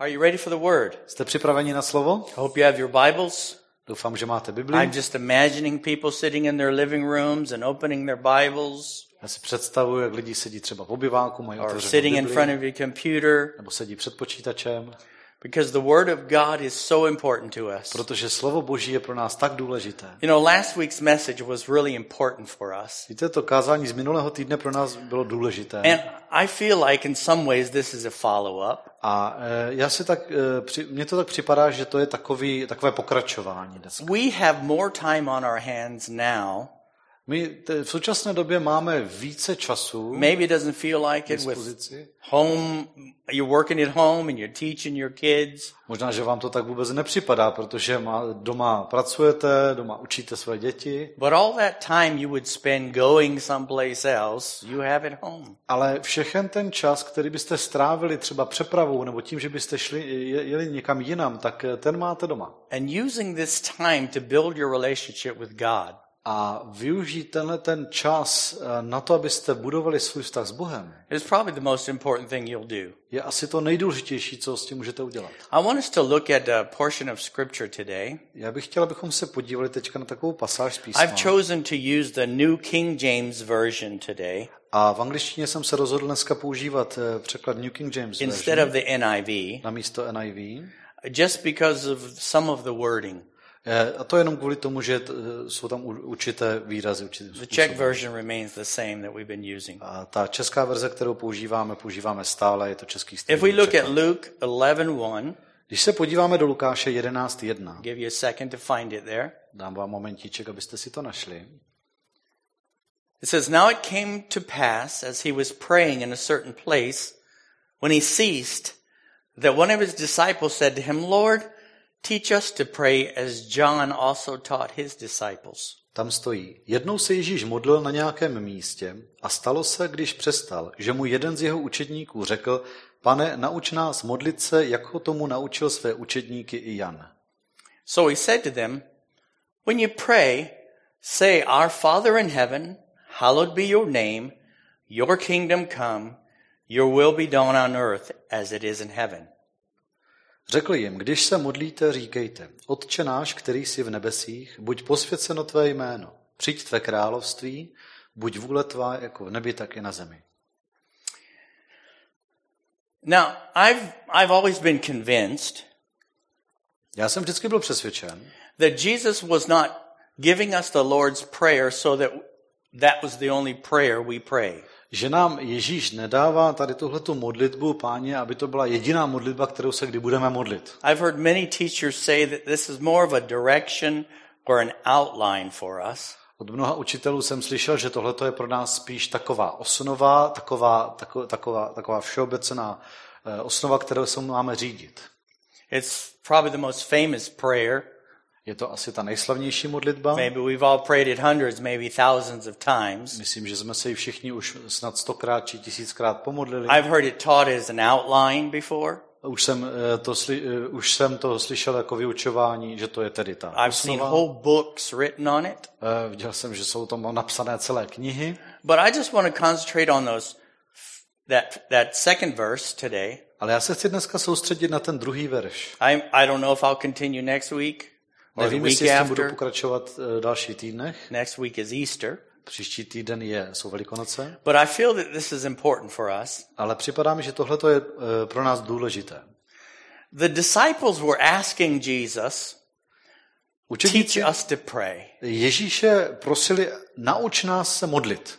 Are you ready for the word? Jste připraveni na slovo? I hope you have your Bibles. Doufám, že máte Bibli. I'm just imagining people sitting in their living rooms and opening their Bibles Já si představuji, jak lidi sedí třeba v obyváku, mají or otevřenou sitting in Bibli, front of your computer nebo sedí před počítačem, because the Word of God is so important to us. protože slovo Boží je pro nás tak důležité. You know, last week's message was really important for us. Víte, to kázání z minulého týdne pro nás bylo důležité. And I feel like in some ways this is a follow up. A e, já si tak, e, při, mně to tak připadá, že to je takový, takové pokračování dneska. We have more time on our hands now. My te, v současné době máme více času Maybe it doesn't feel like it with home, you're working at home and you're teaching your kids. Možná, že vám to tak vůbec nepřipadá, protože má, doma pracujete, doma učíte své děti, But all that time you would spend going someplace else, you have at home. ale všechen ten čas, který byste strávili třeba přepravou nebo tím, že byste šli, je- jeli někam jinam, tak ten máte doma. And using this time to build your relationship with God A využít tenhle ten čas eh, na to, abyste budovali svůj vztah s Bohem, is probably the most important thing you'll do. je asi to nejdůležitější, co s tím můžete udělat. I want us to look at a portion of scripture today. Já bych chtěl, abychom se podívali teďka na takovou pasáž z písma. I've chosen to use the New King James Version today A v angličtině jsem se rozhodl dneska používat eh, překlad New King James instead version of the NIV, na místo NIV. just because of some of the wording. Eh, A to jenom kvůli tomu, že eh, jsou tam určité výrazy, určitým The Czech způsobem. version remains the same that we've been using. A ta česká verze, kterou používáme, používáme stále, je to český If stejný we look at. Luke 11:1, Když se podíváme do Lukáše 11.1, give you a second to find it there. dám vám momentíček, abyste si to našli. It says, Now it came to pass as he was praying in a certain place, when he ceased, that one of his disciples said to him, Lord, teach us to pray as John also taught his disciples. Tam stojí. Jednou se Ježíš modlil na nějakém místě a stalo se, když přestal, že mu jeden z jeho učedníků řekl, pane, nauč nás modlit se, jako tomu naučil své učedníky i Jan. So he said to them, When you pray, say, Our Father in heaven, hallowed be your name, your kingdom come, your will be done on earth as it is in heaven. Řekl jim, když se modlíte, říkejte, Otče náš, který jsi v nebesích, buď posvěceno tvé jméno, přijď tvé království, buď vůle tvá jako v nebi, tak i na zemi. Now, I've, I've always been convinced Já jsem vždycky byl přesvědčen, that Jesus was not giving us the Lord's Prayer so that that was the only prayer we pray. že nám Ježíš nedává tady tuhletu modlitbu, páně, aby to byla jediná modlitba, kterou se kdy budeme modlit. I've heard many teachers say that this is more of a direction or an outline for us. Od mnoha učitelů jsem slyšel, že tohle je pro nás spíš taková osnova, taková, tako, taková, taková všeobecná eh, osnova, kterou se máme řídit. It's probably the most famous prayer. Je to asi ta nejslavnější modlitba. Maybe we've all prayed it hundreds, maybe thousands of times. Myslím, že jsme se ji všichni už snad stokrát či tisíckrát pomodlili. I've heard it taught as an outline before. Už jsem, eh, to, sli, eh, už jsem to slyšel jako vyučování, že to je tedy ta I've seen whole books written on it. Eh, Viděl jsem, že jsou tam napsané celé knihy, But I just want to concentrate on those that that second verse today. ale já se chci dneska soustředit na ten druhý verš. I I don't know if I'll continue next week the Nevím, jestli s tím budu after. pokračovat eh, v dalších týdnech. Next week is Easter. Příští týden je, jsou Velikonoce. But I feel that this is important for us. Ale připadá mi, že tohle je eh, pro nás důležité. The disciples were asking Jesus, Učedníci teach us to pray. Ježíše prosili, nauč nás se modlit.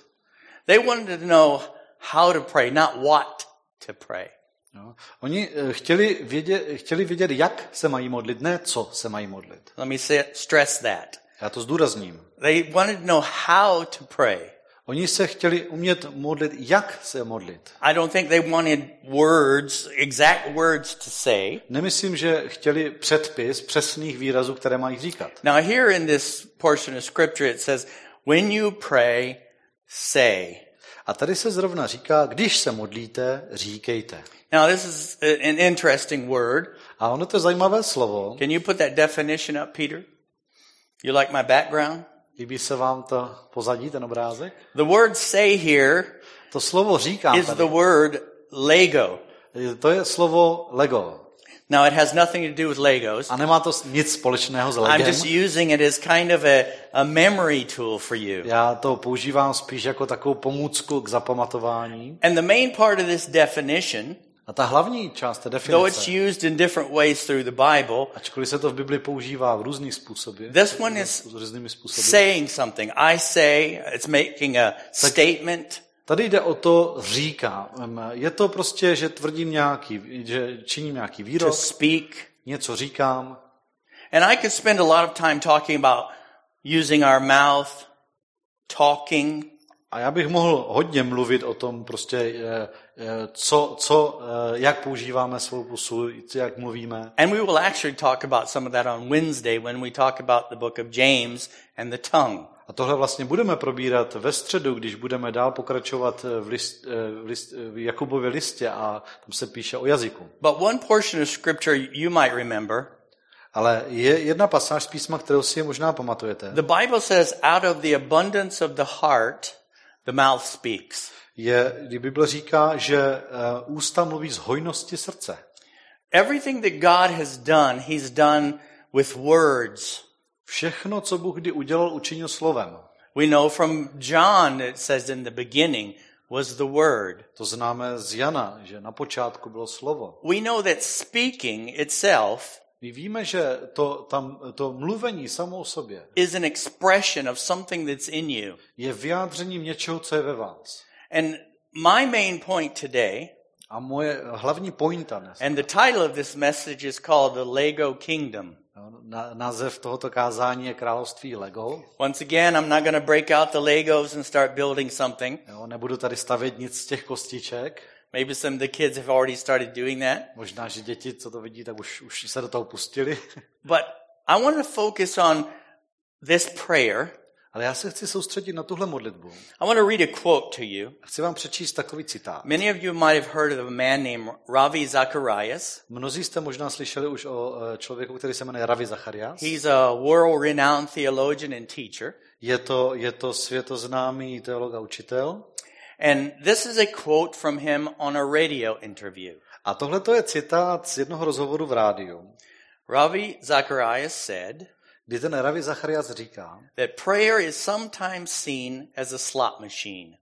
They wanted to know how to pray, not what to pray. Jo. Oni eh, chtěli vědět, chtěli vědět, jak se mají modlit, ne co se mají modlit. Let me say, stress that. Já to zdůrazním. They wanted to know how to pray. Oni se chtěli umět modlit, jak se modlit. I don't think they wanted words, exact words to say. Nemyslím, že chtěli předpis přesných výrazů, které mají říkat. Now, here in this portion of scripture, it says, when you pray, say. A tady se zrovna říká, když se modlíte, říkejte. Now, this is an interesting word. A ono to je zajímavé slovo. Can you put that definition up, Peter? You like my background? Líbí se vám to pozadí, ten obrázek? The word say here To slovo říkám is the tady. word Lego. To je slovo Lego. Now it has nothing to do with Legos. A nemá to nic společného s I'm legem. just using it as kind of a, a memory tool for you. Já to používám spíš jako takovou pomůcku k zapamatování. And the main part of this definition, A ta hlavní část té though it's definice, used in different ways through the Bible, ačkoliv se to v Bibli používá v různých způsoby, This one is různými způsoby, saying something. I say, it's making a statement. Tady jde o to říká. Je to prostě, že tvrdím nějaký, že činím nějaký to výrok, speak. něco říkám. And I could spend a lot of time talking about using our mouth, talking, A já bych mohl hodně mluvit o tom prostě, eh, co, co, eh, jak používáme svou pusu, jak mluvíme. and we will actually talk about some of that on Wednesday when we talk about the book of James and the tongue. A tohle vlastně budeme probírat ve středu, když budeme dál pokračovat v, list, eh, v, list, v Jakubově listě a tam se píše o jazyku. But one portion of scripture you might remember, Ale je jedna pasáž z písma, kterou si možná pamatujete. the Bible says, out of the abundance of the heart, the mouth speaks. Je, kdy Bible říká, že eh, ústa mluví z hojnosti srdce. Everything that God has done, He's done with words. Všechno, co Bůh kdy udělal, učinil slovem. We know from John, it says in the beginning was the Word. To známe z Jana, že na počátku bylo slovo. We know that speaking itself My víme, že to, tam, to mluvení samo o sobě is an expression of something that's in you. je vyjádřením něčeho, co je ve vás. And my main point today, A moje hlavní pointa dnes, and the title of this message is called The Lego Kingdom. jo, na, název tohoto kázání je Království Lego. Once again, I'm not going to break out the Legos and start building something. Jo, nebudu tady stavět nic z těch kostiček. Maybe some of the kids have already started doing that. Možná, že děti, co to vidí, tak už, už se do toho pustili. But I want to focus on this prayer. Ale já se chci soustředit na tuhle modlitbu. I want to read a quote to you. Chci vám přečíst takový citát. Many of you might have heard of a man named Ravi Zacharias. Mnozí jste možná slyšeli už o eh, člověku, který se jmenuje Ravi Zacharias. He's a world-renowned theologian and teacher. Je to, je to světoznámý teolog a učitel. And this is a quote from him on a radio interview. A tohle to je citát z jednoho rozhovoru v rádiu, Ravi Zacharias said kdy ten Ravi Zacharias říká, that prayer is sometimes seen as a slot machine,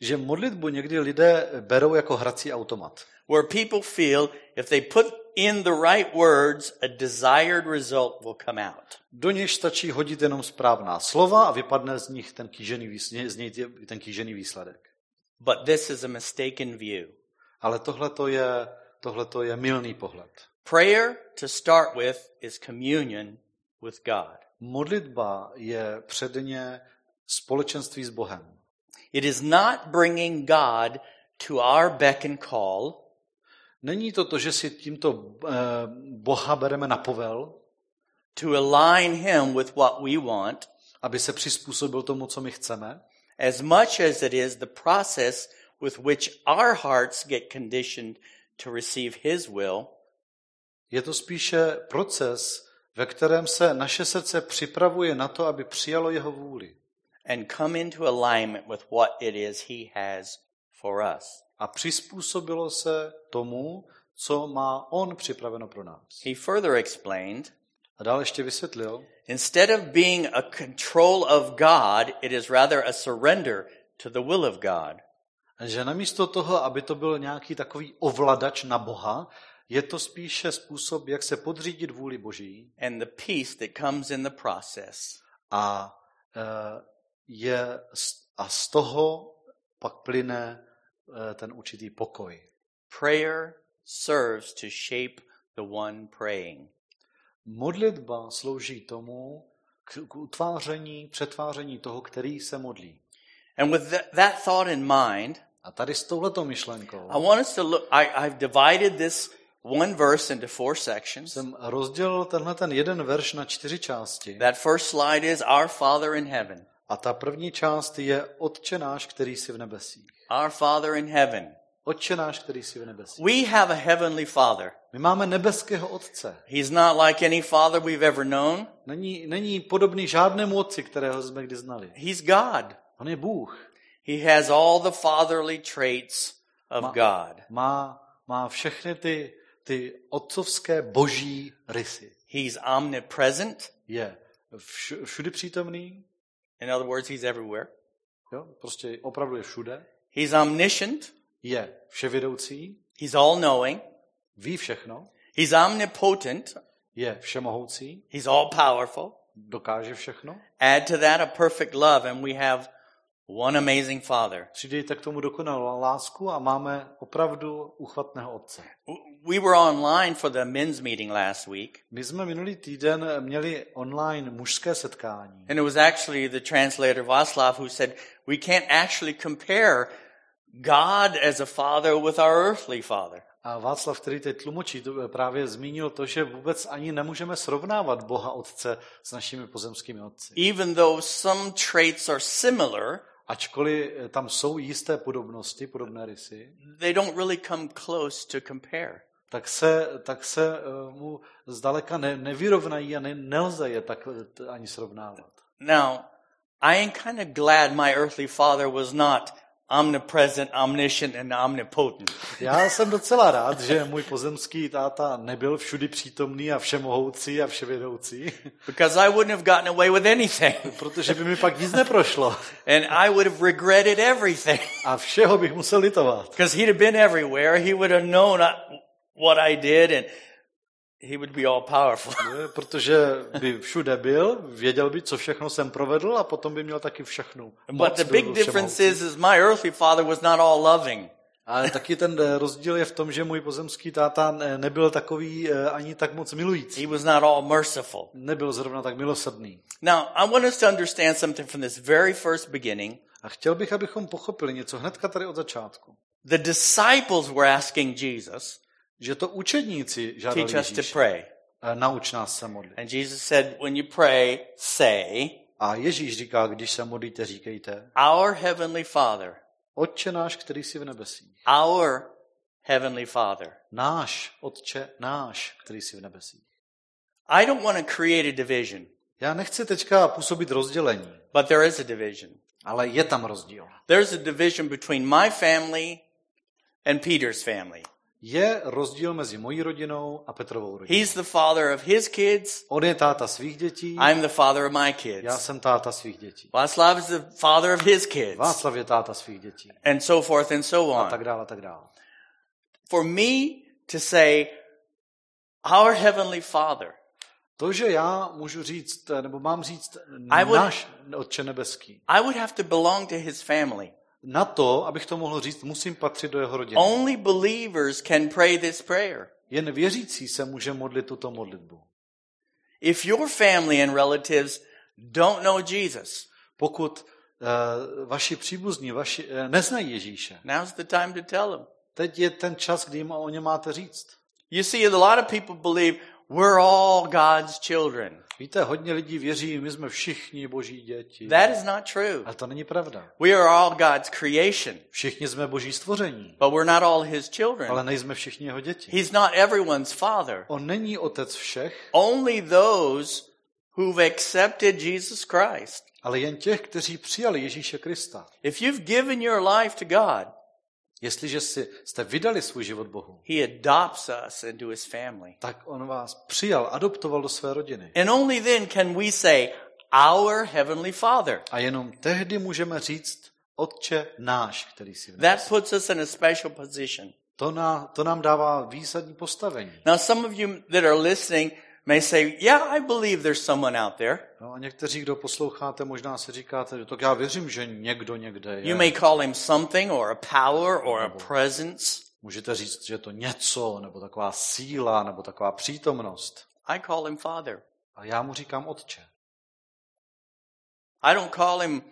že modlitbu někdy lidé berou jako hrací automat. where people feel if they put in the right words, a desired result will come out. Do něž stačí hodit jenom správná slova a vypadne z nich ten kýžený, z něj ten kýžený výsledek. But this is a mistaken view. Ale tohle to je, tohleto je milný pohled. Prayer, to start with, is communion with God. Modlitba je předně společenství s Bohem. It is not bringing God to our beck and call. Není to to, že si tímto eh, Boha bereme na povel, to align him with what we want aby se přizpůsobil tomu, co my chceme, as much as it is the process with which our hearts get conditioned to receive his will je to spíše proces, ve kterém se naše srdce připravuje na to, aby přijalo jeho vůli and come into alignment with what it is he has for us. a přizpůsobilo se tomu, co má on připraveno pro nás. He further explained A dál ještě vysvětlil, instead of being a control of God, it is rather a surrender to the will of God. že namísto toho, aby to byl nějaký takový ovladač na Boha, je to spíše způsob, jak se podřídit vůli Boží and the peace that comes in the process. a, eh, je, a z toho pak plyne eh, ten určitý pokoj. Prayer serves to shape the one praying. Modlitba slouží tomu k, k utváření, přetváření toho, který se modlí. And with that, that thought in mind, A tady s touhletou myšlenkou I want us to look, I, I've divided this one verse into four sections. jsem rozdělil tenhle ten jeden verš na čtyři části. That first slide is Our Father in heaven. A ta první část je Otče náš, který jsi v nebesích. Our Father in heaven. Otče náš, který jsi v nebesích. We have a heavenly Father. My máme nebeského Otce. He's not like any father we've ever known. Není, není podobný žádnému otci, kterého jsme kdy znali. He's God. On je Bůh. He has all the fatherly traits of God. Má, má všechny ty, ty otcovské boží rysy. He's omnipresent. Je vš- všudy přítomný, In other words, he's everywhere. jo? prostě opravdu je všude, He's omniscient. je vševědoucí, He's all knowing. ví všechno, He's omnipotent. je všemohoucí, He's all powerful. dokáže všechno. Add to that a perfect love, and we have one amazing Father. Přidejte k tomu dokonalou lásku a máme opravdu uchvatného otce. We were online for the men's meeting last week, My jsme minulý týden měli online mužské setkání. and it was actually the translator Václav who said we can't actually compare God as a father with our earthly father. A Václav, který teď tlumočí, to právě zmínil to, že vůbec ani nemůžeme srovnávat Boha Otce s našimi pozemskými otci. Even though some traits are similar, Ačkoliv eh, tam jsou jisté podobnosti, podobné rysy, they don't really come close to compare. Tak se, tak se eh, mu zdaleka ne, nevyrovnají a ne, nelze je tak eh, ani srovnávat. Now, I am kind of glad my earthly father was not omnipresent, omniscient, and omnipotent. Já jsem docela rád, že můj pozemský táta nebyl všudy přítomný a všemohoucí a vševědoucí, Because I wouldn't have gotten away with anything. protože by mi pak nic neprošlo And I would have regretted everything. a všeho bych musel litovat. Because he'd have been everywhere. He would have known uh, what I did and he would be all powerful. Protože by všude byl, věděl by, co všechno jsem provedl a potom by měl taky všechno. But the big difference is, is my earthly father was not all loving. Ale taky ten eh, rozdíl je v tom, že můj pozemský táta ne- nebyl takový eh, ani tak moc milující. He was not all merciful. Nebyl zrovna tak milosrdný. Now, I want us to understand something from this very first beginning. A chtěl bych, abychom pochopili něco hnedka tady od začátku. The disciples were asking Jesus, Že to učedníci žádali teach us to Ježíše. pray. eh, Nauč nás se modlit. And Jesus said, when you pray, say, A Ježíš říká, když se modlíte, říkejte, Our Heavenly Father, Otče náš, který jsi v nebesích. our Heavenly Father. Náš, Otče náš, který jsi v nebesích. I don't want to create a division, Já nechci teďka působit rozdělení, but there is a division. ale je tam rozdíl. There's a division between my family and Peter's family. Je rozdíl mezi mojí rodinou a Petrovou rodinou. He's the father of his kids. On je táta svých dětí, I'm the father of my já kids. jsem táta svých dětí. Václav is the father of his kids. Václav je táta svých dětí. And so forth and so A tak on. dále, a tak dále. For me to say, our Heavenly Father, To, že já můžu říct, nebo mám říct I would- náš Otče nebeský, I would have to belong to his family. Na to, abych to mohl říct, musím patřit do jeho rodiny. Only believers can pray this prayer. Jen věřící se může modlit tuto modlitbu. If your family and relatives don't know Jesus, Pokud uh, vaši příbuzní vaši, uh, neznají Ježíše, now's the time to tell them. teď je ten čas, kdy jim o ně máte říct. You see, a lot of people believe we're all God's children. Víte, hodně lidí věří, my jsme všichni boží děti. That is not true. Ale to není pravda. We are all God's creation, Všichni jsme boží stvoření, but we're not all his children. ale nejsme všichni jeho děti. He's not everyone's father. On není otec všech, Only those who've accepted Jesus Christ. ale jen těch, kteří přijali Ježíše Krista. If you've given your life to God, Jestliže si, jste vydali svůj život Bohu, he adopts us into his family. tak on vás přijal, adoptoval do své rodiny. And only then can we say, our heavenly father. A jenom tehdy můžeme říct, Otče náš, který jsi v That puts us in a special position. To, ná, to nám dává výsadní postavení. Now, some of you that are listening may say, yeah, I believe there's someone out there. No a někteří, kdo posloucháte, možná si říkáte, že tak já věřím, že někdo někde je. You may call him something or a power or a presence. Můžete říct, že je to něco, nebo taková síla, nebo taková přítomnost. I call him father. A já mu říkám Otče. I don't call him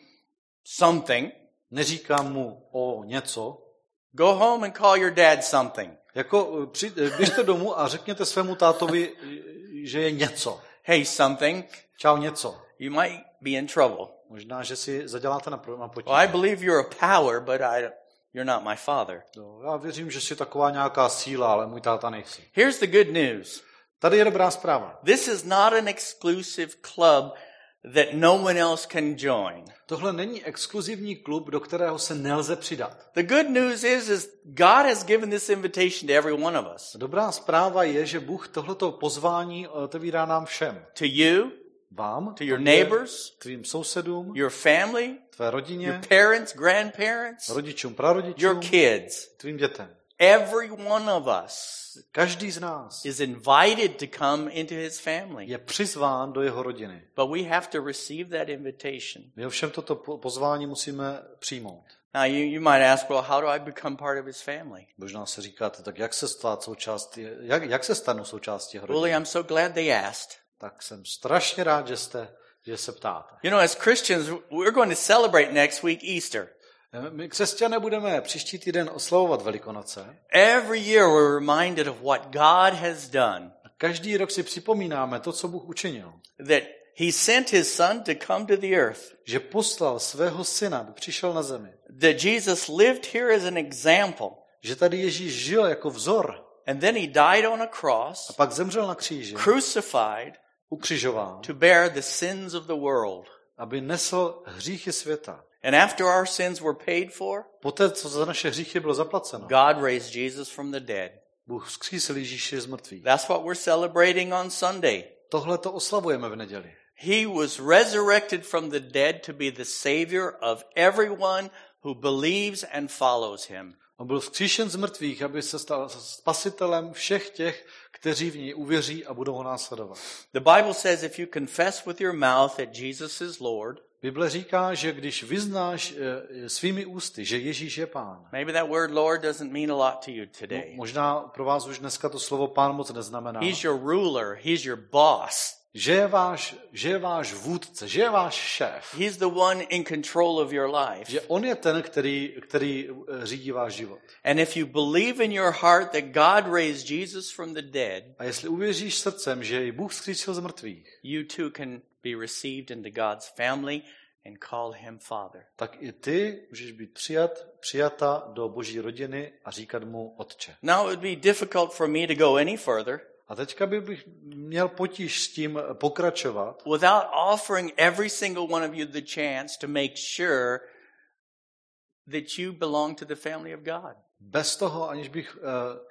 something. Neříkám mu o něco, Go home and call your dad something. jako eh, při, eh, domů a řekněte svému tátovi, že je něco. Hey, something, Čau něco. you might be in trouble. Možná, že si zaděláte na, na potíž. Well, I believe you're a power, but I don't, you're not my father. No, já věřím, že jsi taková nějaká síla, ale můj táta nejsi. Here's the good news. Tady je dobrá zpráva. This is not an exclusive club that no one else can join. Tohle není exkluzivní klub, do kterého se nelze přidat. The good news is, is God has given this invitation to every one of us. Dobrá zpráva je, že Bůh tohleto pozvání otevírá nám všem. To you, Vám, to your neighbors, tvým sousedům, your family, tvé your rodině, parents, grandparents, rodičům, your prarodičům, kids. tvým dětem. Every one of us Každý z nás is invited to come into his family. je přizván do jeho rodiny. But we have to receive that invitation. My ovšem toto po- pozvání musíme přijmout. Now you, you might ask, well, how do I become part of his family? Možná se říkáte, tak jak se stát součástí, jak, jak se stanu součástí jeho Willie, rodiny? I'm so glad they asked. Tak jsem strašně rád, že jste, že se ptáte. You know, as Christians, we're going to celebrate next week Easter. My křesťané budeme příští týden oslavovat Velikonoce. Every year we're reminded of what God has done. A každý rok si připomínáme to, co Bůh učinil. That he sent his son to come to the earth. Že poslal svého syna, aby přišel na zemi. That Jesus lived here as an example. Že tady Ježíš žil jako vzor. And then he died on a A cross, pak zemřel na kříži, crucified ukřižován, to bear the sins of the world. aby nesl hříchy světa. And after our sins were paid for, Poté, co za naše hříchy bylo zaplaceno, God raised Jesus from the dead. Bůh vzkřísil Ježíše z mrtvých. That's what we're celebrating on Sunday. Tohle to oslavujeme v neděli. He was resurrected from the dead to be the savior of everyone who believes and follows him. On byl vzkříšen z mrtvých, aby se stal spasitelem všech těch, kteří v něj uvěří a budou ho následovat. The Bible says if you confess with your mouth that Jesus is Lord, Bible říká, že když vyznáš eh, svými ústy, že Ježíš je pán, maybe that word Lord doesn't mean a lot to you today. možná pro vás už dneska to slovo pán moc neznamená, He's your ruler, he's your boss. Že je váš, že je váš vůdce, že je váš šéf, He's the one in control of your life. že on je ten, který, který eh, řídí váš život. And if you believe in your heart that God raised Jesus from the dead, A jestli uvěříš srdcem, že ji Bůh vzkřísil z mrtvých, you too can be received into God's family and call him Father. tak i ty můžeš být přijat, přijata do boží rodiny a říkat mu otče. Now it would be difficult for me to go any further A teďka by bych měl potíž s tím pokračovat, without offering every single one of you the chance to make sure that you belong to the family of God. bez toho, aniž bych eh,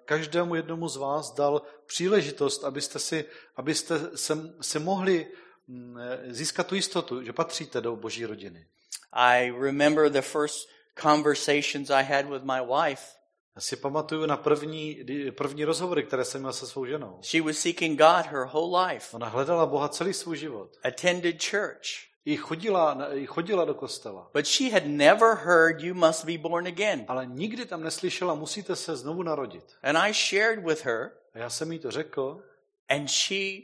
každému jednomu z vás dal příležitost, abyste si, abyste se, se mohli mm, eh, získat tu jistotu, že patříte do boží rodiny. I remember the first conversations I had with my wife. Já si pamatuju na první, první rozhovory, které jsem měl se svou ženou. She was seeking God her whole life, Ona hledala Boha celý svůj život. attended church, I chodila, i chodila do kostela. but she had never heard you must be born again. Ale nikdy tam neslyšela, musíte se znovu narodit. And I shared with her, A já jsem jí to řekl and she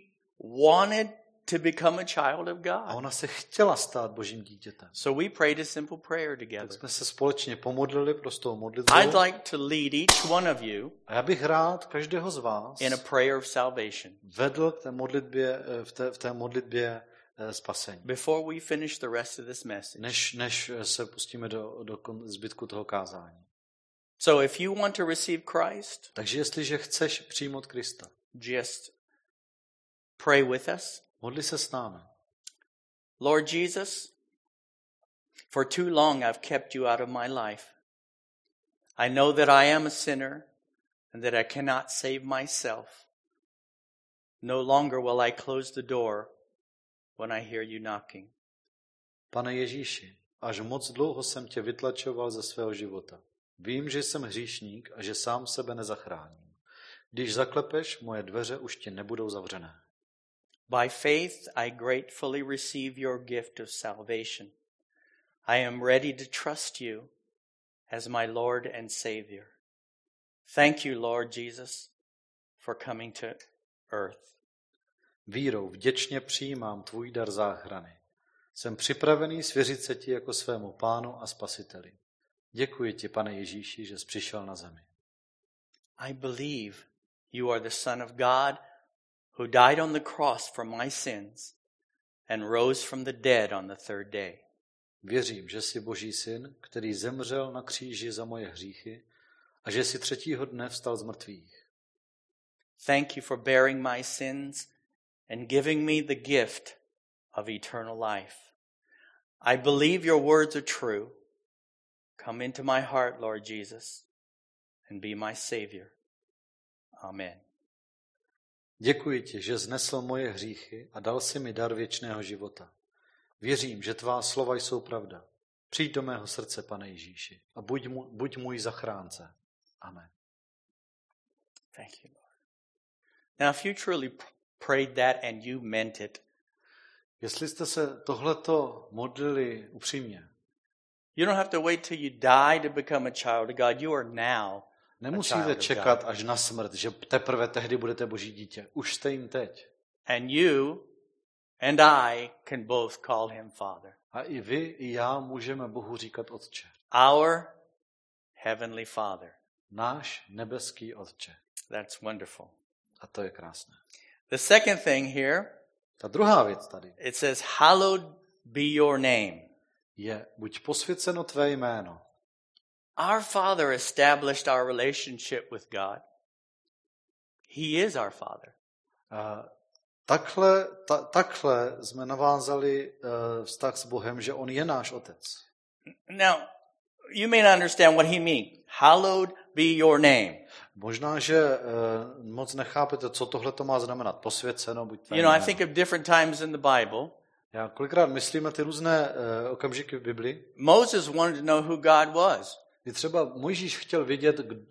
wanted to become a child of a God. ona se chtěla stát božím dítětem. So we prayed a simple prayer Tak together. jsme se společně pomodlili prostou modlitbou. I'd like to lead each one of you A já bych rád každého z vás in a prayer of salvation. vedl k té modlitbě, eh, v té, v té modlitbě eh, spasení. Before we finish the rest of this message. Než, než se pustíme do, do zbytku toho kázání. So if you want to receive Christ, Takže jestliže chceš přijmout Krista, just pray with us. Modli se s námi. Lord Jesus, for too long I've kept you out of my life. I know that I am a sinner and that I cannot save myself. No longer will I close the door when I hear you knocking. Pane Ježíši, až moc dlouho jsem tě vytlačoval ze svého života. Vím, že jsem hříšník a že sám sebe nezachráním. Když zaklepeš, moje dveře už ti nebudou zavřené. By faith, I gratefully receive your gift of salvation. I am ready to trust you as my Lord and Savior. Thank you, Lord Jesus, for coming to earth. Vírou vděčně přijímám tvůj dar záchrany. Jsem připravený svěřit se ti jako svému pánu a spasiteli. Děkuji ti, pane Ježíši, že jsi přišel na zemi. I believe you are the Son of God who died on the cross for my sins and rose from the dead on the third day. Věřím, že jsi Boží syn, který zemřel na kříži za moje hříchy a že jsi třetího dne vstal z mrtvých. Thank you for bearing my sins and giving me the gift of eternal life. I believe your words are true. Come into my heart, Lord Jesus, and be my Savior. Amen. Děkuji ti, že znesl moje hříchy a dal si mi dar věčného života. Věřím, že tvá slova jsou pravda. Přijď do mého srdce, pane Ježíši, a buď, mu, buď můj zachránce. Amen. Thank you, Lord. Now, if you truly prayed that and you meant it, Jestli jste se tohleto modlili upřímně, you don't have to wait till you die to become a child of God. You are now. Nemusíte čekat až na smrt, že teprve tehdy budete boží dítě. Už jste jim teď. And you and I can both call him Father. A i vy, i já můžeme Bohu říkat Otče. Our Heavenly Father. Náš nebeský Otče. That's wonderful. A to je krásné. The second thing here, Ta druhá věc tady it says, Hallowed be your name. je, buď posvěceno tvé jméno. Our Father established our relationship with God. He is our Father. A takhle, ta, takhle jsme navázali uh, vztah s Bohem, že On je náš Otec. Now, you may not understand what he means. Hallowed be your name. Možná, že uh, moc nechápete, co tohle to má znamenat. Posvěceno, buď You know, I think of different times in the Bible. Já kolikrát myslím na ty různé uh, okamžiky v Bibli, Moses wanted to know who God was. Kdy třeba Mojžíš chtěl vědět, kdo,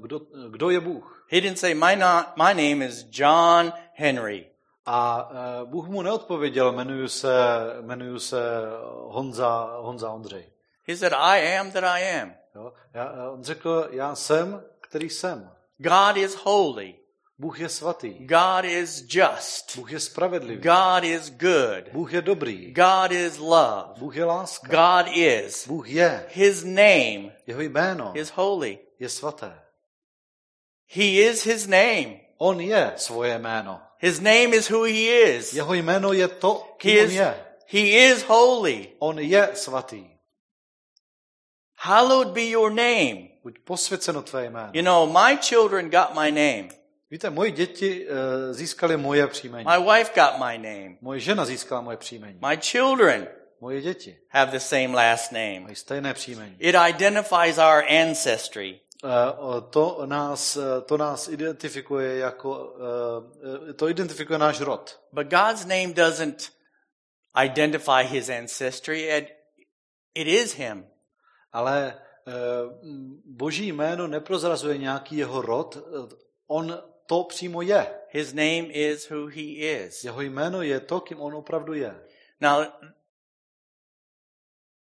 kdo, kdo je Bůh. He didn't say, my, no, my name is John Henry. A uh, Bůh mu neodpověděl, jmenuju se, jmenuju se Honza, Honza Ondřej. He said, I am that I am. Jo? Já, eh, on řekl, já jsem, který jsem. God is holy. Bůh je svatý. God is just. Bůh je spravedlivý. God is good. Bůh je dobrý. God is love. Bůh je láska. God is. Bůh je. His name Jeho jméno is holy. je svaté. He is his name. On je svoje jméno. His name is who he is. Jeho jméno je to, He on is, je. he is holy. On je svatý. Hallowed be your name. Buď posvěceno tvé jméno. You know, my children got my name. Víte, moji děti uh, získali moje příjmení. My wife got my name. Moje žena získala moje příjmení. My children Moje děti have the same last name. mají stejné příjmení. It identifies our ancestry. Uh, to nás, uh, to nás identifikuje jako, uh, to identifikuje náš rod. But God's name doesn't identify his ancestry. It, it is him. Ale uh, boží jméno neprozrazuje nějaký jeho rod, on to přímo je. His name is who he is. Jeho jméno je to, kým on opravdu je. Now,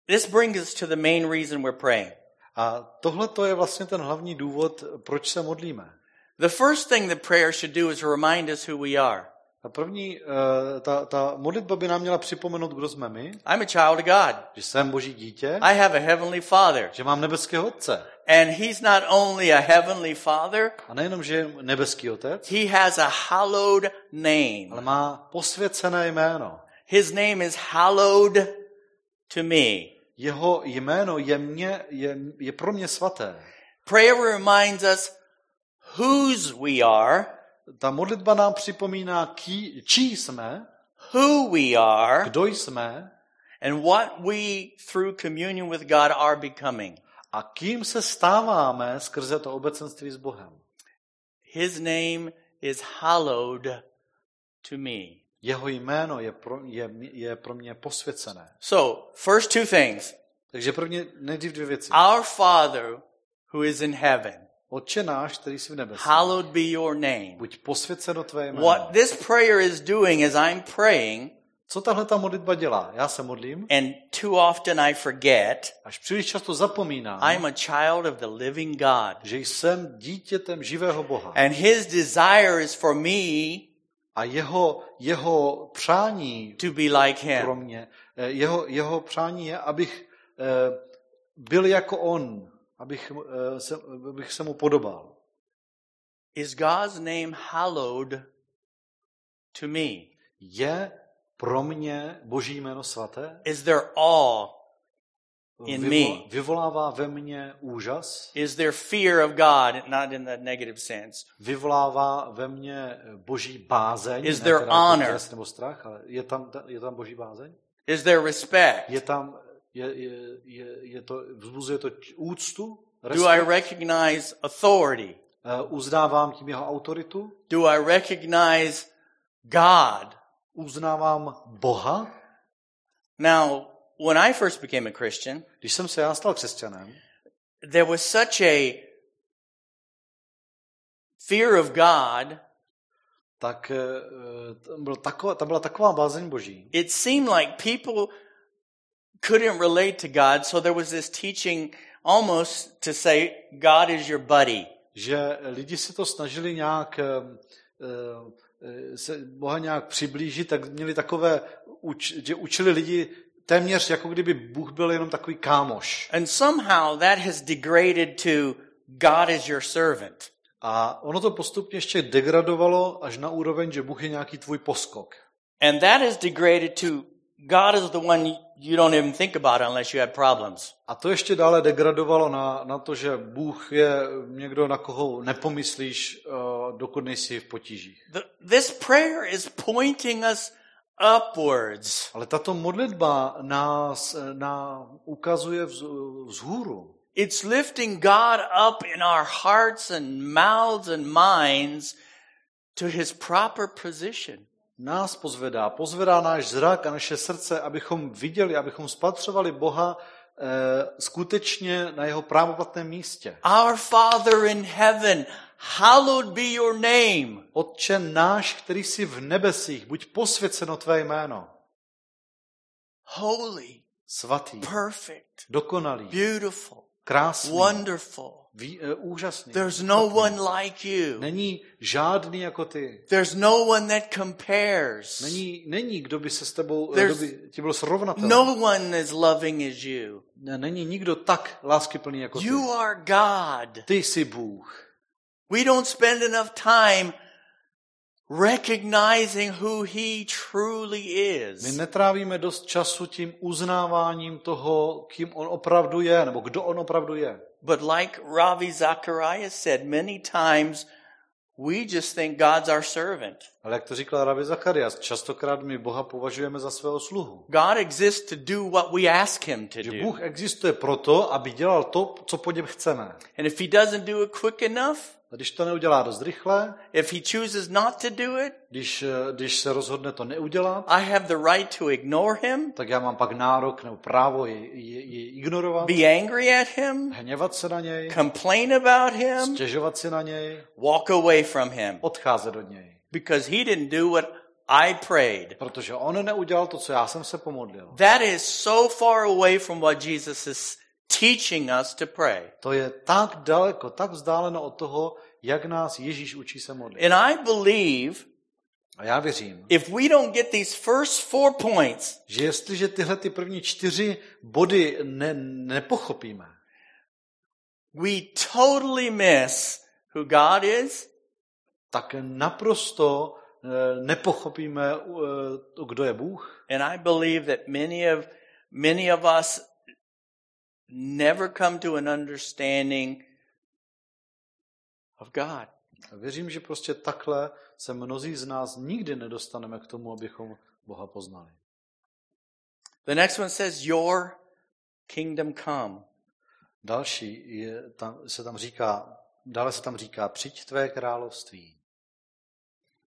this brings us to the main reason we're praying. A tohle to je vlastně ten hlavní důvod, proč se modlíme. The first thing that prayer should do is remind us who we are. A první, uh, ta, ta modlitba by nám měla připomenout, kdo jsme my, I'm a child of God. že jsem boží dítě, I have a heavenly Father. že mám nebeského otce. And he's not only a heavenly Father, A nejenom, že je nebeský otec, he has a hallowed name. ale má posvěcené jméno. His name is hallowed to me. Jeho jméno je, mě, je, je pro mě svaté. Prayer reminds us whose we are, Ta modlitba nám připomíná, ký, čí jsme, who we are, kdo jsme and what we through communion with God are becoming. a kým se stáváme skrze to obecenství s Bohem. His name is hallowed to me. Jeho jméno je pro, je, je pro mě posvěcené. So, first two things. Takže prvně nejdřív dvě věci. Our Father who is in heaven, Otče náš, který jsi v nebi. hallowed be your name. Buď posvěceno tvé jméno. What this prayer is doing as I'm praying, Co tahle ta modlitba dělá? Já se modlím, and too often I forget, až příliš často zapomínám, I'm a child of the living God. že jsem dítětem živého Boha. And his desire is for me A jeho, jeho přání to be like pro him. mě, eh, jeho, jeho přání je, abych eh, byl jako on, abych, eh, se, abych se mu podobal. Is God's name hallowed to me? Je pro mě Boží jméno svaté? Is there awe in vyvo- me? vyvolává ve mně úžas, Is there fear of God, not in the negative sense? vyvolává ve mně boží bázeň, Is there jako honor? nebo strach, ale je tam, je tam boží bázeň? Is there respect? Je tam, je, je, je, je to, vzbuzuje to úctu, Do I respekt, recognize authority? Eh, uznávám tím jeho autoritu, Do I recognize God? uznávám Boha. Now, when I first became a Christian, Když jsem se já stal křesťanem, there was such a fear of God. tak eh, tam, byl taková, tam byla taková bázeň boží, It seemed like people couldn't relate to God, so there was this teaching almost to say God is your buddy. že lidi se to snažili nějak eh, eh, se Boha nějak přiblížit, tak měli takové, že učili lidi téměř jako kdyby Bůh byl jenom takový kámoš. And somehow that has degraded to God is your servant. A ono to postupně ještě degradovalo až na úroveň, že Bůh je nějaký tvůj poskok. And that is degraded to God is the one you don't even think about unless you have problems. A to ještě dále degradovalo na, na to, že Bůh je někdo, na koho nepomyslíš, uh, dokud nejsi v potížích. The, this prayer is pointing us upwards. Ale tato modlitba nás eh, na, ukazuje vz, vzhůru. It's lifting God up in our hearts and mouths and minds to his proper position. Nás pozvedá, pozvedá náš zrak a naše srdce, abychom viděli, abychom spatřovali Boha eh, skutečně na jeho právoplatném místě. Our Father in heaven, hallowed be your name. Otče náš, který jsi v nebesích, buď posvěceno tvé jméno. Holy, Svatý, perfect, dokonalý, beautiful, krásný, wonderful. Ví, uh, úžasný. There's no one like you. Není žádný jako ty. There's no one that compares. Není, není kdo by se s tebou, There's kdo by ti byl srovnatelný. No one as loving as you. Ne, Není nikdo tak láskyplný jako ty. You are God. Ty jsi Bůh. We don't spend enough time recognizing who He truly My is. netrávíme dost času tím uznáváním toho, kým on opravdu je, nebo kdo on opravdu je. But like Ravi Zacharias said, many times we just think God's our servant. Ale jak to říkal Ravi Zacharias, častokrát my Boha považujeme za svého sluhu. God exists to do what we ask Him to Že do. Bůh existuje proto, aby dělal to, co po něm chceme. And if He doesn't do it quick enough, A když to neudělá dost rychle, if He chooses not to do it, když, eh, když se rozhodne to neudělat, I have the right to ignore Him, tak já mám pak nárok nebo právo ji, ji, ji ignorovat, be angry at Him, hněvat se na něj, complain about Him, stěžovat si na něj, walk away from Him odcházet od něj. because He didn't do what I prayed. Protože on neudělal to, co já jsem se pomodlil. That is so far away from what Jesus is teaching us to pray. To je tak daleko, tak vzdáleno od toho, jak nás Ježíš učí se modlit. And I believe A já věřím, if we don't get these first four points, že jestliže tyhle ty první čtyři body ne, nepochopíme, we totally miss who God is, tak naprosto eh, nepochopíme, eh, kdo je Bůh. and I believe that many of many of us never come to an understanding of God. A věřím, že prostě takhle se mnozí z nás nikdy nedostaneme k tomu, abychom Boha poznali. The next one says, Your kingdom come. Další je, tam, se tam říká, dále se tam říká, přijď tvé království.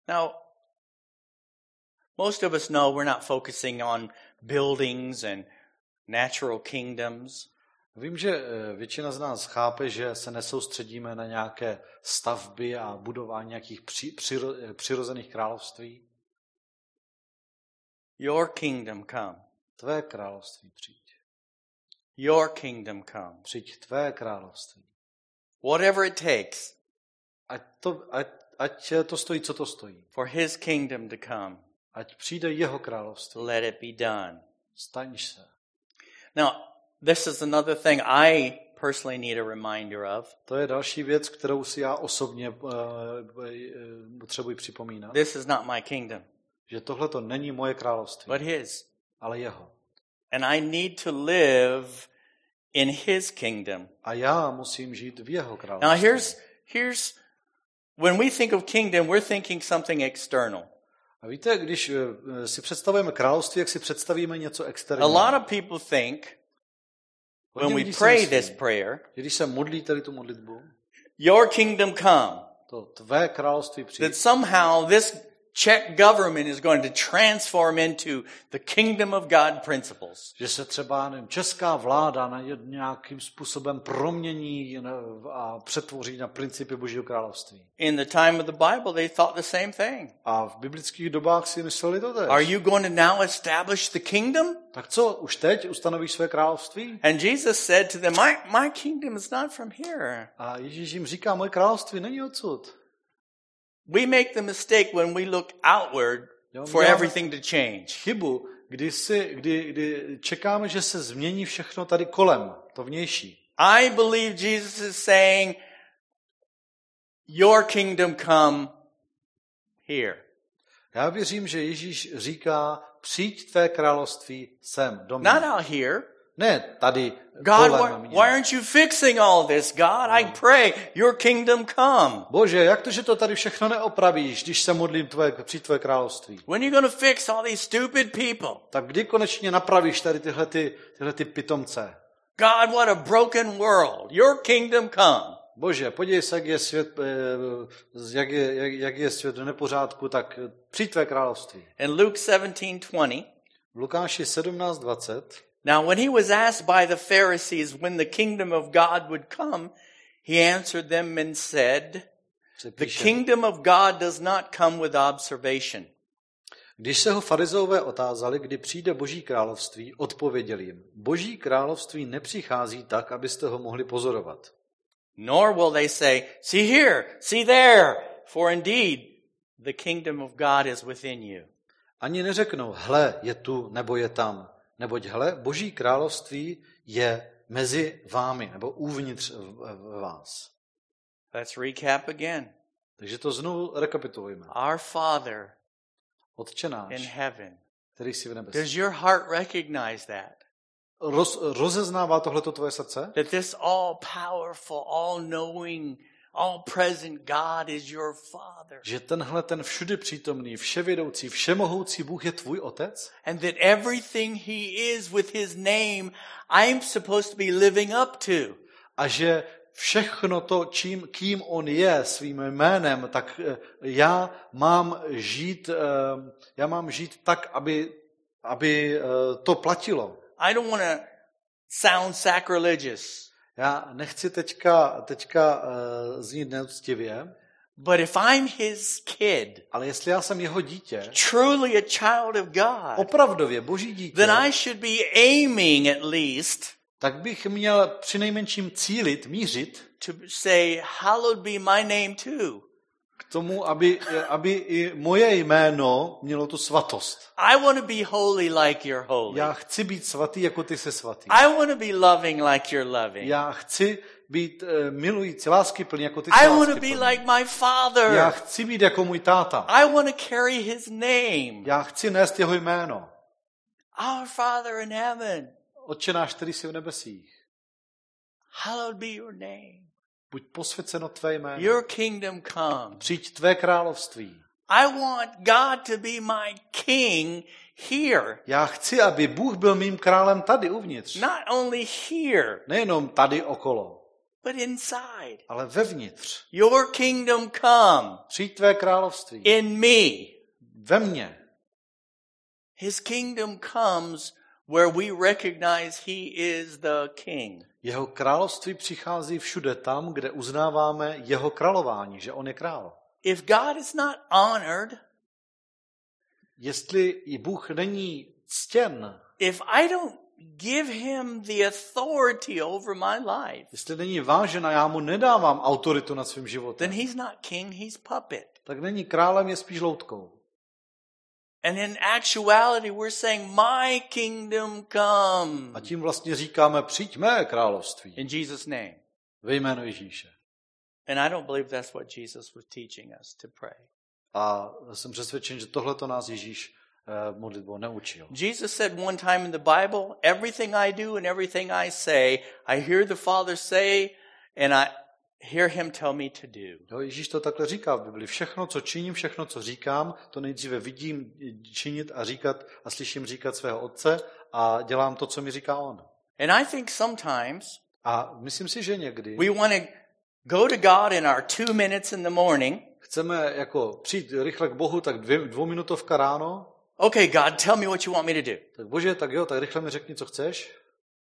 Now, most of us know we're not focusing on buildings and natural kingdoms. Vím, že eh, většina z nás chápe, že se nesoustředíme na nějaké stavby a budování nějakých při, přiro, eh, přirozených království. Your kingdom come. Tvé království přijď. Your kingdom come. Přijď tvé království. Whatever it takes Ať to, ať, ať to stojí, co to stojí. for his kingdom to come, Ať přijde jeho království. let it be done. Staň se. Now, this is another thing I personally need a reminder of. To je další věc, kterou si já osobně uh, potřebuji připomínat. This is not my kingdom, Že tohle to není moje království, but his. ale jeho. And I need to live in his kingdom. A já musím žít v jeho Now království. here's here's when we think of kingdom, we're thinking something external. A víte, když eh, si představujeme království, jak si představíme něco A externího. lot of people think when we pray this prayer, Když se modlí tady tu modlitbu, your kingdom come, to tvé království that přijde, somehow this Czech government is going to transform into the kingdom of God principles. že se třeba nevím, česká vláda na nějakým způsobem promění a přetvoří na principy Božího království. In the time of the Bible, they thought the same thing. A v biblických dobách si mysleli to Are tež. you going to now establish the kingdom? Tak co, už teď ustanovíš své království? And Jesus said to them, My, my kingdom is not from here. A Ježíš jim říká, moje království není odsud. We make the mistake when we look outward Jo, for everything to change. chybu, kdy, si, kdy, kdy čekáme, že se změní všechno tady kolem, to vnější. I believe Jesus is saying, Your kingdom come here. Já věřím, že Ježíš říká, přijď tvé království sem, do mě. Not out here. Ne tady God, why, why aren't you fixing all this? God, I pray, your kingdom come. Bože, jak to, že to tady všechno neopravíš, když se modlím tvé, přijď tvé království? When you to fix all these stupid people? Tak kdy konečně napravíš tady tyhle, ty, tyhle ty pitomce? God, what a broken world. Your kingdom come. Bože, podívej se, jak je svět, eh, jak je, jak, jak je svět v nepořádku, tak přijď tvé království. In Luke 17:20, V Lukáši 17.20 now when he was asked by the Pharisees when the kingdom of God would come, he answered them and said, The kingdom of God does not come with observation. Když se ho farizové otázali, kdy přijde boží království, odpověděl jim, boží království nepřichází tak, abyste ho mohli pozorovat. Nor will they say, See here, see there, for indeed the kingdom of God is within you. Ani neřeknou, hle, je tu nebo je tam, neboť hle, boží království je mezi vámi, nebo uvnitř vás. Let's recap again. Takže to znovu rekapitulujeme. Our Father Otče in náš, heaven. který jsi v nebesích. Does your heart recognize that? Roz, rozeznává tohleto tvoje srdce? That this all powerful, all knowing, all present God is your Father. Že tenhle ten všudy přítomný, vševědoucí, všemohoucí Bůh je tvůj otec? And that everything He is with His name, I'm supposed to be living up to. A že všechno to, čím, kým on je svým jménem, tak eh, já mám žít, eh, já mám žít tak, aby, aby eh, to platilo. I don't want to sound sacrilegious, Já nechci teďka, teďka uh, znít neúctivě, but if I'm His kid, ale jestli já jsem jeho dítě, truly a child of God, opravdově boží dítě, then I should be aiming at least tak bych měl při nejmenším cílit, mířit to say, Hallowed be my name too. K tomu, aby, aby i moje jméno mělo tu svatost. I want to be holy like you're holy. Já chci být svatý, jako ty jsi svatý. I want to be loving like you're loving. Já chci být uh, milující, láskyplný, jako ty I want to be like my father. Já chci být jako můj táta. I want to carry his name. Já chci nést jeho jméno. Our Father in heaven, Otče náš, který jsi v nebesích. hallowed be your name. Buď posvěceno tvé jméno. Your kingdom come. Přijď tvé království. I want God to be my king here, Já chci, aby Bůh byl mým králem tady uvnitř. not only here, Nejenom tady okolo, but inside. ale vevnitř. Your kingdom come Přijď tvé království. in me. Ve mně. His kingdom comes where we recognize he is the king. Jeho království přichází všude tam, kde uznáváme jeho králování, že on je král. If God is not honored, Jestli i Bůh není ctěn, if I don't give him the authority over my life, jestli není vážen a já mu nedávám autoritu nad svým then životem, he's not king, he's puppet. tak není králem, je spíš loutkou. And in actuality, we're saying, My kingdom come. A tím vlastně říkáme, přijď mé království In Jesus' name. ve jménu Ježíše. And I don't believe that's what Jesus was teaching us to pray. A jsem přesvědčen, že tohle to nás Ježíš uh, modlitbou neučil. Jesus said one time in the Bible, everything I do and everything I say, I hear the Father say and I hear him tell me to do. Jo, Ježíš to takhle říká v Bibli. Všechno, co činím, všechno, co říkám, to nejdříve vidím činit a říkat a slyším říkat svého otce a dělám to, co mi říká on. And I think sometimes A myslím si, že někdy we want to go to God in our two minutes in the morning. chceme jako přijít rychle k Bohu, tak dvě, dvouminutovka ráno, Okay, God, tell me what you want me to do. tak bože, tak jo, tak rychle mi řekni, co chceš.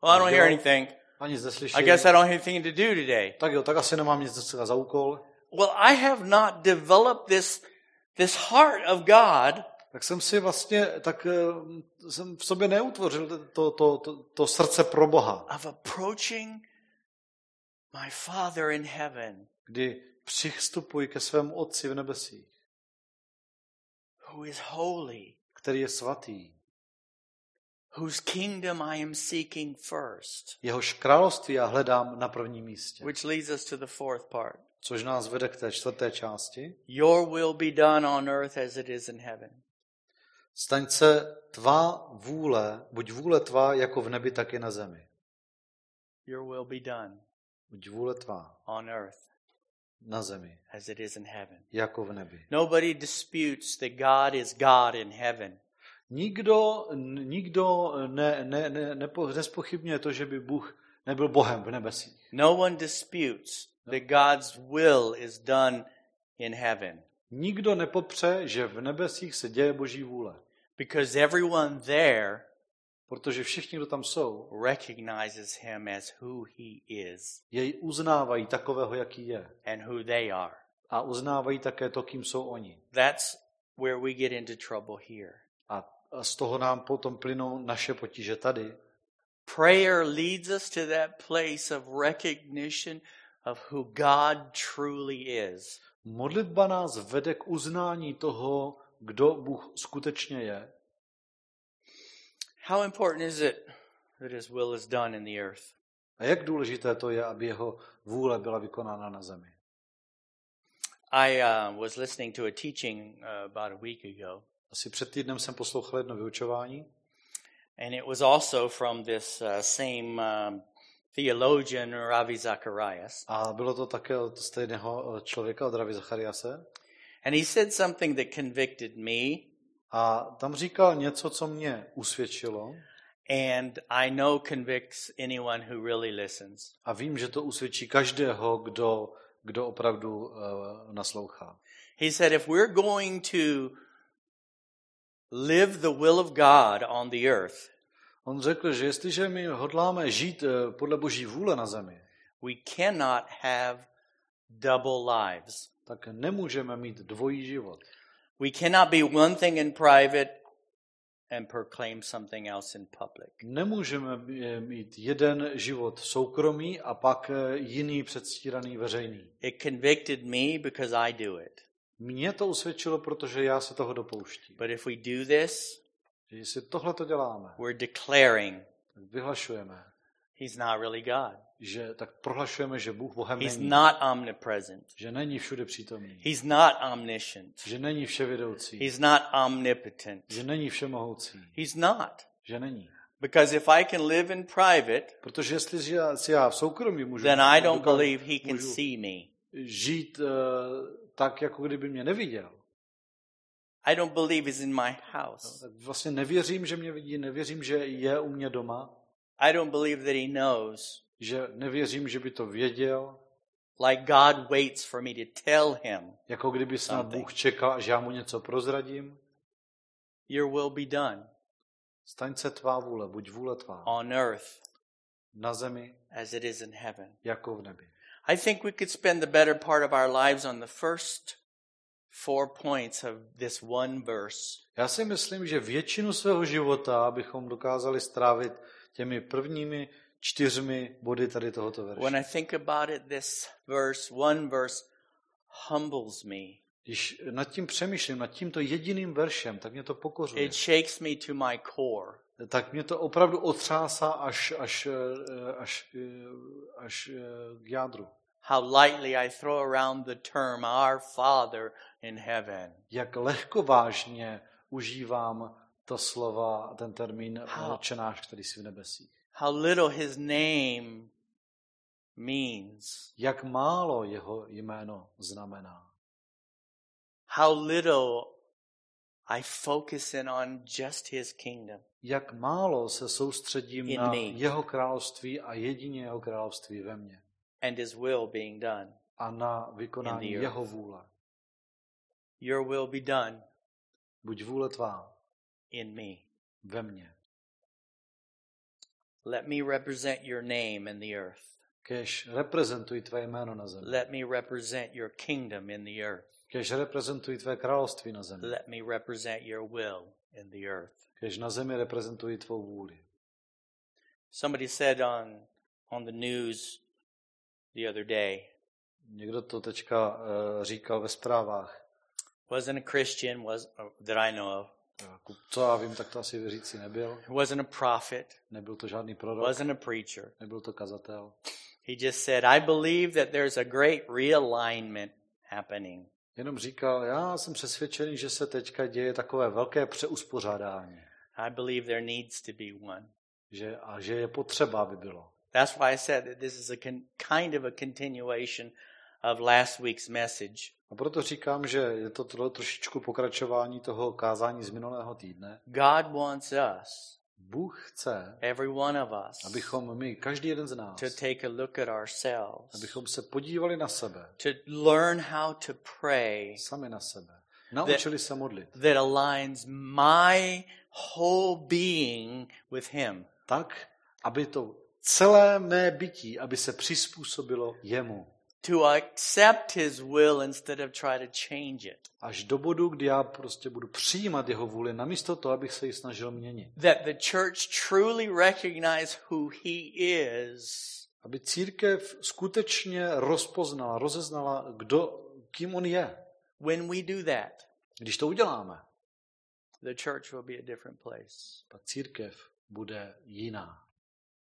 Well, I don't hear anything. A nic I guess I don't have anything to do today. Tak jo, tak asi nemám nic dneska za úkol. Well, I have not developed this, this heart of God. Tak jsem si vlastně, tak eh, jsem v sobě neutvořil to, to, to, to srdce pro Boha, of approaching my Father in heaven, kdy přistupuji ke svému Otci v nebesích, who is holy, který je svatý, whose kingdom I am seeking first. jehož království já hledám na prvním místě. Which leads us to the fourth part. Což nás vede k té čtvrté části. Your will be done on earth as it is in heaven. Staň se tvá vůle, buď vůle tvá jako v nebi, tak i na zemi. Your will be done Buď vůle tvá on earth na zemi, as it is in heaven. jako v nebi. Nobody disputes that God is God in heaven. Nikdo, nikdo ne, ne, ne, nepo, nespochybňuje to, že by Bůh nebyl Bohem v nebesích. No one disputes that God's will is done in heaven Nikdo nepopře, že v nebesích se děje Boží vůle. because everyone there Protože všichni, kdo tam jsou, recognizes him as who he is jej uznávají takového, jaký je. and who they are. A uznávají také to, kým jsou oni. That's where we get into trouble here. A a z toho nám potom plynou naše potíže tady. Prayer leads us to that place of recognition of who God truly is. Modlitba nás vede k uznání toho, kdo Bůh skutečně je. How important is it that his will is done in the earth? A jak důležité to je, aby jeho vůle byla vykonána na zemi. I uh, was listening to a teaching uh, about a week ago, Asi před týdnem jsem poslouchal jedno vyučování and it was also from this uh, same um, theologian, Ravi Zacharias. a bylo to také od stejného člověka, od Ravi Zachariase. And he said something that convicted me, A tam říkal něco, co mě usvědčilo and I know convicts anyone who really listens. a vím, že to usvědčí každého, kdo, kdo opravdu uh, naslouchá. He said, if we're going to live the will of God on the earth, On řekl, že jestliže my hodláme žít eh, podle Boží vůle na zemi, we cannot have double lives. tak nemůžeme mít dvojí život. We cannot be one thing in private and proclaim something else in public. Nemůžeme eh, mít jeden život soukromý a pak eh, jiný předstíraný veřejný. It convicted me because I do it. Mně to usvědčilo, protože já se toho dopouštím. But if we do this, Že jestli tohle to děláme, we're declaring tak vyhlašujeme, he's not really God. že tak prohlašujeme, že Bůh Bohem He's není. not omnipresent. Že není všude přítomný. He's not omniscient. Že není vševědoucí. He's not omnipotent. Že není všemohoucí. He's not. Že není. Because if I can live in private, Protože jestli já- si já v soukromí můžu, then I don't believe he can můžu see me. Žít uh, tak, jako kdyby mě neviděl, I don't believe he's in my house. tak vlastně nevěřím, že mě vidí, nevěřím, že je u mě doma, I don't believe that he knows. že nevěřím, že by to věděl, Like God waits for me to tell him, jako kdyby snad Something. Bůh čekal, až já mu něco prozradím. Your will be done Staň se tvá vůle, buď vůle tvá, on earth na zemi, as it is in heaven. jako v nebi. I think we could spend the better part of our lives on the first four points of this one verse. Já si myslím, že většinu svého života bychom dokázali strávit těmi prvními čtyřmi body tady tohoto verše. When I think about it, this verse, one verse, humbles me. Když nad tím přemýšlím, nad tímto jediným veršem, tak mě to pokořuje. It shakes me to my core. Tak mě to opravdu otřásá až, až, eh, až, eh, až eh, k jádru. How lightly I throw around the term our Father in heaven. Jak lehkovážně užívám to slova, ten termín How? Otče náš, který jsi v nebesích. How little his name means. Jak málo jeho jméno znamená. How little I focus in on just his kingdom. Jak málo se soustředím In na me. jeho království a jedině jeho království ve mně. and his will being done. A na vykonání jeho vůle. Your will be done Buď vůle tvá in me. ve mně. Let me represent your name in the earth. Kež reprezentuj tvé jméno na zemi. Let me represent your kingdom in the earth. Kež reprezentuj tvé království na zemi. Let me represent your will in the earth. Kež na zemi reprezentuj tvou vůli. Somebody said on on the news the other day, Někdo to teďka uh, říkal ve zprávách. wasn't a Christian, was uh, that I know of. Co já vím, tak to asi věřící nebyl. wasn't a prophet, Nebyl to žádný prorok, wasn't a preacher. nebyl to kazatel. He just said, I believe that there's a great realignment happening. Jenom říkal, já jsem přesvědčený, že se teďka děje takové velké přeuspořádání. I believe there needs to be one. Že, a že je potřeba, aby bylo. That's why I said that this is a kind of a continuation of last week's message. A proto říkám, že je to tro, trošičku pokračování toho kázání z minulého týdne. God wants us, Bůh chce, every one of us, abychom my, každý jeden z nás, to take a look at ourselves, abychom se podívali na sebe, to learn how to pray sami na sebe. Naučili se modlit. that aligns my whole being with Him. Tak, aby to celé mé bytí, aby se přizpůsobilo jemu. To accept His will instead of try to change it. Až do bodu, kdy já prostě budu přijímat jeho vůli, namísto toho, abych se ji snažil měnit. That the church truly recognize who He is Aby církev skutečně rozpoznala, rozeznala, kdo, kým on je. when we do that. Když to uděláme, the church will be a different place. pak církev bude jiná.